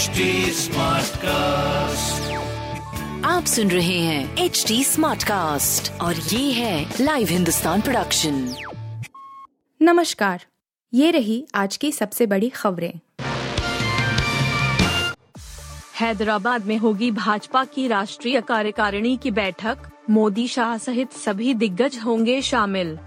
HD cast आप सुन रहे हैं एच डी स्मार्ट कास्ट और ये है लाइव हिंदुस्तान प्रोडक्शन नमस्कार ये रही आज की सबसे बड़ी खबरें। हैदराबाद में होगी भाजपा की राष्ट्रीय कार्यकारिणी की बैठक मोदी शाह सहित सभी दिग्गज होंगे शामिल।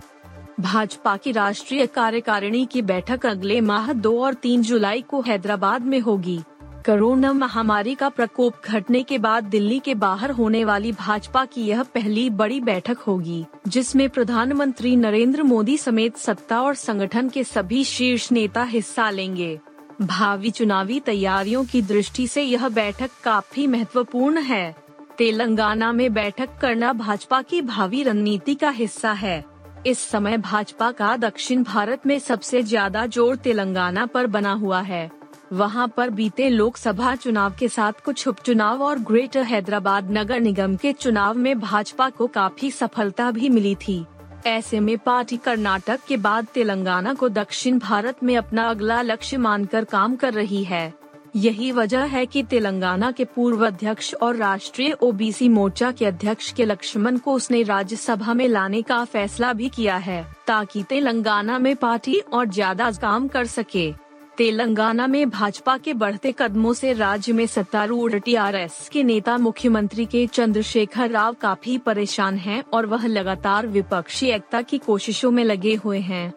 भाजपा की राष्ट्रीय कार्यकारिणी की बैठक अगले माह दो और तीन जुलाई को हैदराबाद में होगी। कोरोना महामारी का प्रकोप घटने के बाद दिल्ली के बाहर होने वाली भाजपा की यह पहली बड़ी बैठक होगी, जिसमें प्रधानमंत्री नरेंद्र मोदी समेत सत्ता और संगठन के सभी शीर्ष नेता हिस्सा लेंगे। भावी चुनावी तैयारियों की दृष्टि से यह बैठक काफ़ी महत्वपूर्ण है। तेलंगाना में बैठक करना भाजपा की भावी रणनीति का हिस्सा है। इस समय भाजपा का दक्षिण भारत में सबसे ज़्यादा ज़ोर तेलंगाना पर बना हुआ है। वहाँ पर बीते लोकसभा चुनाव के साथ कुछ उपचुनाव और ग्रेटर हैदराबाद नगर निगम के चुनाव में भाजपा को काफ़ी सफलता भी मिली थी। ऐसे में पार्टी कर्नाटक के बाद तेलंगाना को दक्षिण भारत में अपना अगला लक्ष्य मानकर काम कर रही है। यही वजह है कि तेलंगाना के पूर्व अध्यक्ष और राष्ट्रीय ओबीसी मोर्चा के अध्यक्ष के लक्ष्मण को उसने राज्यसभा में लाने का फैसला भी किया है, ताकि तेलंगाना में पार्टी और ज़्यादा काम कर सके। तेलंगाना में भाजपा के बढ़ते कदमों से राज्य में सत्तारूढ़ टीआरएस के नेता मुख्यमंत्री के चंद्रशेखर राव काफ़ी परेशान हैं और वह लगातार विपक्षी एकता की कोशिशों में लगे हुए हैं।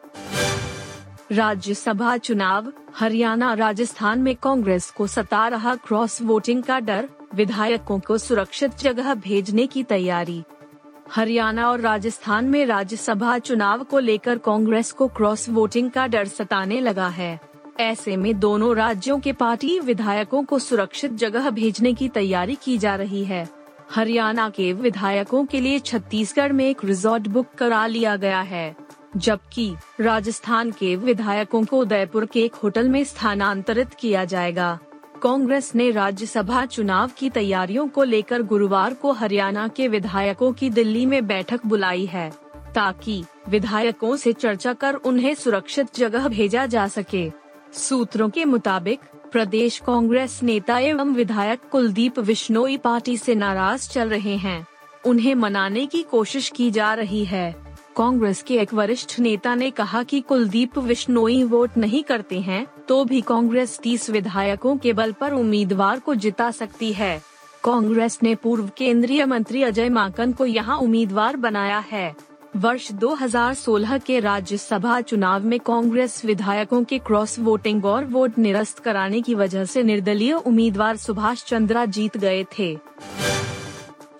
राज्यसभा चुनाव, हरियाणा राजस्थान में कांग्रेस को सता रहा क्रॉस वोटिंग का डर, विधायकों को सुरक्षित जगह भेजने की तैयारी। हरियाणा और राजस्थान में राज्यसभा चुनाव को लेकर कांग्रेस को क्रॉस वोटिंग का डर सताने लगा है। ऐसे में दोनों राज्यों के पार्टी विधायकों को सुरक्षित जगह भेजने की तैयारी की जा रही है। हरियाणा के विधायकों के लिए छत्तीसगढ़ में एक रिजॉर्ट बुक करा लिया गया है, जबकि राजस्थान के विधायकों को उदयपुर के एक होटल में स्थानांतरित किया जाएगा। कांग्रेस ने राज्यसभा चुनाव की तैयारियों को लेकर गुरुवार को हरियाणा के विधायकों की दिल्ली में बैठक बुलाई है, ताकि विधायकों से चर्चा कर उन्हें सुरक्षित जगह भेजा जा सके। सूत्रों के मुताबिक, प्रदेश कांग्रेस नेता एवं विधायक कुलदीप विश्नोई पार्टी से नाराज़ चल रहे हैं। उन्हें मनाने की कोशिश की जा रही है। कांग्रेस के एक वरिष्ठ नेता ने कहा कि कुलदीप विश्नोई वोट नहीं करते हैं तो भी कांग्रेस तीस विधायकों के बल पर उम्मीदवार को जिता सकती है। कांग्रेस ने पूर्व केंद्रीय मंत्री अजय माकन को यहाँ उम्मीदवार बनाया है। वर्ष 2016 के राज्यसभा चुनाव में कांग्रेस विधायकों के क्रॉस वोटिंग और वोट निरस्त कराने की वजह से निर्दलीय उम्मीदवार सुभाष चंद्रा जीत गए थे।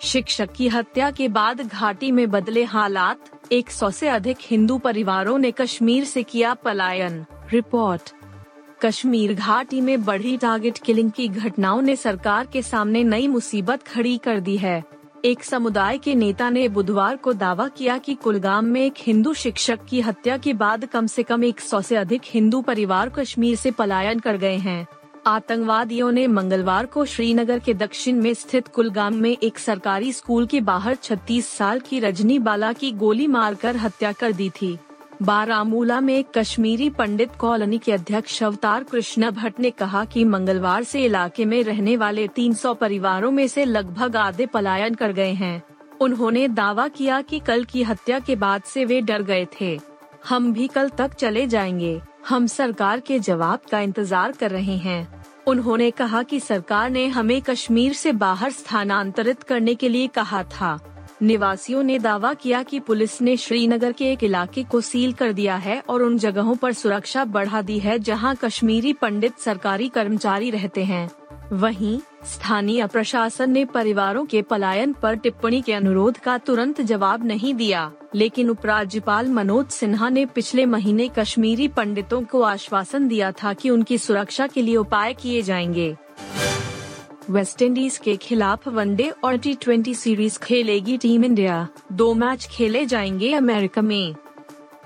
शिक्षक की हत्या के बाद घाटी में बदले हालात 100 से अधिक हिंदू परिवारों ने कश्मीर से किया पलायन। रिपोर्ट। कश्मीर घाटी में बढ़ी टारगेट किलिंग की घटनाओं ने सरकार के सामने नई मुसीबत खड़ी कर दी है। एक समुदाय के नेता ने बुधवार को दावा किया कि कुलगाम में एक हिंदू शिक्षक की हत्या के बाद कम से कम 100 से अधिक हिंदू परिवार कश्मीर से पलायन कर गए हैं। आतंकवादियों ने मंगलवार को श्रीनगर के दक्षिण में स्थित कुलगाम में एक सरकारी स्कूल के बाहर 36 साल की रजनी बाला की गोली मारकर हत्या कर दी थी। बारामूला में कश्मीरी पंडित कॉलोनी के अध्यक्ष अवतार कृष्ण भट्ट ने कहा कि मंगलवार से इलाके में रहने वाले 300 परिवारों में से लगभग आधे पलायन कर गए हैं। उन्होंने दावा किया कि कल की हत्या के बाद से वे डर गए थे। हम भी कल तक चले जाएँगे। हम सरकार के जवाब का इंतज़ार कर रहे हैं। उन्होंने कहा कि सरकार ने हमें कश्मीर से बाहर स्थानांतरित करने के लिए कहा था। निवासियों ने दावा किया कि पुलिस ने श्रीनगर के एक इलाके को सील कर दिया है और उन जगहों पर सुरक्षा बढ़ा दी है जहाँ कश्मीरी पंडित सरकारी कर्मचारी रहते हैं। वहीं, स्थानीय प्रशासन ने परिवारों के पलायन पर टिप्पणी के अनुरोध का तुरंत जवाब नहीं दिया, लेकिन उपराज्यपाल मनोज सिन्हा ने पिछले महीने कश्मीरी पंडितों को आश्वासन दिया था कि उनकी सुरक्षा के लिए उपाय किए जाएँगे। वेस्टइंडीज के खिलाफ वनडे और टी ट्वेंटी सीरीज़ खेलेगी टीम इंडिया। दो मैच खेले जाएँगे अमेरिका में।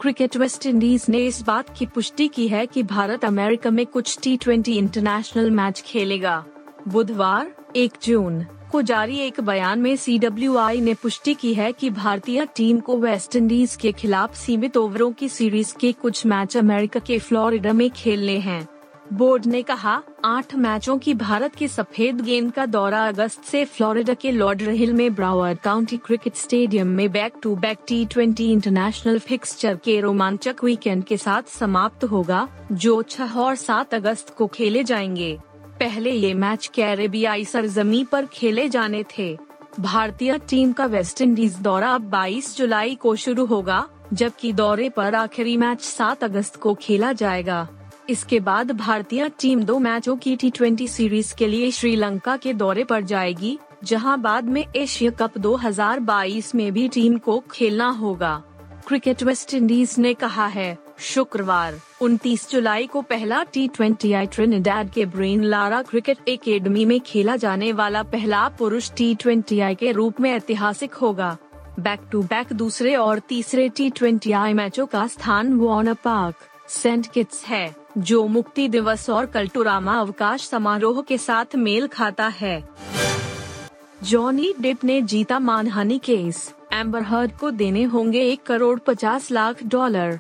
क्रिकेट वेस्ट इंडीज ने इस बात की पुष्टि की है कि भारत अमेरिका में कुछ टी ट्वेंटी इंटरनेशनल मैच खेलेगा। बुधवार, एक जून, को जारी एक बयान में सीडब्ल्यूआई ने पुष्टि की है कि भारतीय टीम को वेस्ट इंडीज के खिलाफ सीमित ओवरों की सीरीज़ के कुछ मैच अमेरिका के फ्लोरिडा में खेलने हैं। बोर्ड ने कहा, आठ मैचों की भारत के सफ़ेद गेंद का दौरा अगस्त से फ्लोरिडा के लॉर्ड हिल में ब्रावर काउंटी क्रिकेट स्टेडियम में back to back T twenty international fixture के रोमांचक वीकेंड के साथ समाप्त होगा, जो छह और सात अगस्त को खेले जाएँगे। पहले ये मैच कैरेबियाई सरजमी पर खेले जाने थे। भारतीय टीम का वेस्ट इंडीज दौरा अब 22 जुलाई को शुरू होगा, जबकि दौरे पर आखिरी मैच 7 अगस्त को खेला जाएगा। इसके बाद भारतीय टीम दो मैचों की टी सीरीज़ के लिए श्रीलंका के दौरे पर जाएगी, जहाँ बाद में एशिया कप 2022 में भी टीम को खेलना होगा। क्रिकेट वेस्ट इंडीज ने कहा है, शुक्रवार 29 जुलाई को पहला टी ट्वेंटी आई ट्रिनिडाड के ब्रेन लारा क्रिकेट एकेडमी में खेला जाने वाला पहला पुरुष टी ट्वेंटी आई के रूप में ऐतिहासिक होगा। बैक टू बैक दूसरे और तीसरे टी ट्वेंटी आई मैचों का स्थान वार्नर पार्क सेंट किट्स है। जो मुक्ति दिवस और कल्टुरामा अवकाश समारोह के साथ मेल खाता है। जॉनी डिप ने जीता मानहानि केस एम्बर हर्ड को देने होंगे एक करोड़ पचास लाख डॉलर।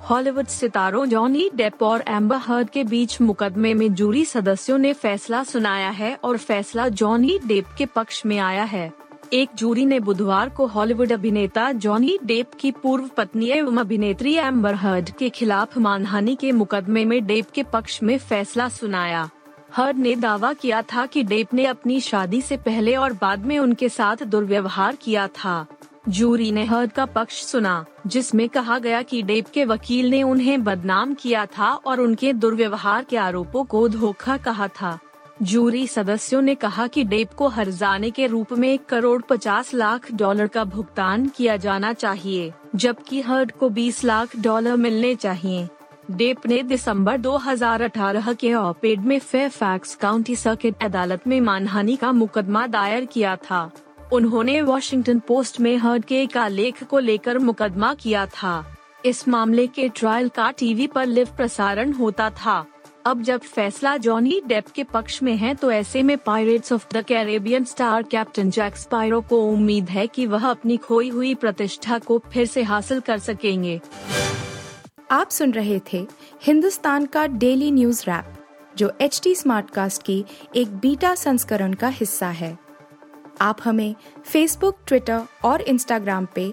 हॉलीवुड सितारों जॉनी डेप और एम्बर हर्ड के बीच मुकदमे में जूरी सदस्यों ने फैसला सुनाया है और फैसला जॉनी डेप के पक्ष में आया है। एक जूरी ने बुधवार को हॉलीवुड अभिनेता जॉनी डेप की पूर्व पत्नी एवं अभिनेत्री एम्बर हर्ड के खिलाफ मानहानि के मुकदमे में डेप के पक्ष में फैसला सुनाया। हर्ड ने दावा किया था कि डेप ने अपनी शादी से पहले और बाद में उनके साथ दुर्व्यवहार किया था। जूरी ने हर्ड का पक्ष सुना, जिसमें कहा गया कि डेप के वकील ने उन्हें बदनाम किया था और उनके दुर्व्यवहार के आरोपों को धोखा कहा था। जूरी सदस्यों ने कहा कि डेप को हरजाने के रूप में एक करोड़ पचास लाख डॉलर का भुगतान किया जाना चाहिए, जबकि हर्ड को 20 लाख डॉलर मिलने चाहिए। डेप ने दिसंबर 2018 के ऑपेड में फेयरफैक्स काउंटी सर्किट अदालत में मानहानि का मुकदमा दायर किया था। उन्होंने वॉशिंगटन पोस्ट में हर्ड के एक आलेख को लेकर मुकदमा किया था। इस मामले के ट्रायल का टीवी पर लिव प्रसारण होता था। अब जब फैसला जॉनी डेप के पक्ष में है तो ऐसे में Pirates of the Caribbean star captain Jack Sparrow को उम्मीद है कि वह अपनी खोई हुई प्रतिष्ठा को फिर से हासिल कर सकेंगे। आप सुन रहे थे हिंदुस्तान का डेली न्यूज़ रैप, जो एच टी स्मार्ट कास्ट की एक बीटा संस्करण का हिस्सा है। आप हमें फेसबुक ट्विटर और इंस्टाग्राम पे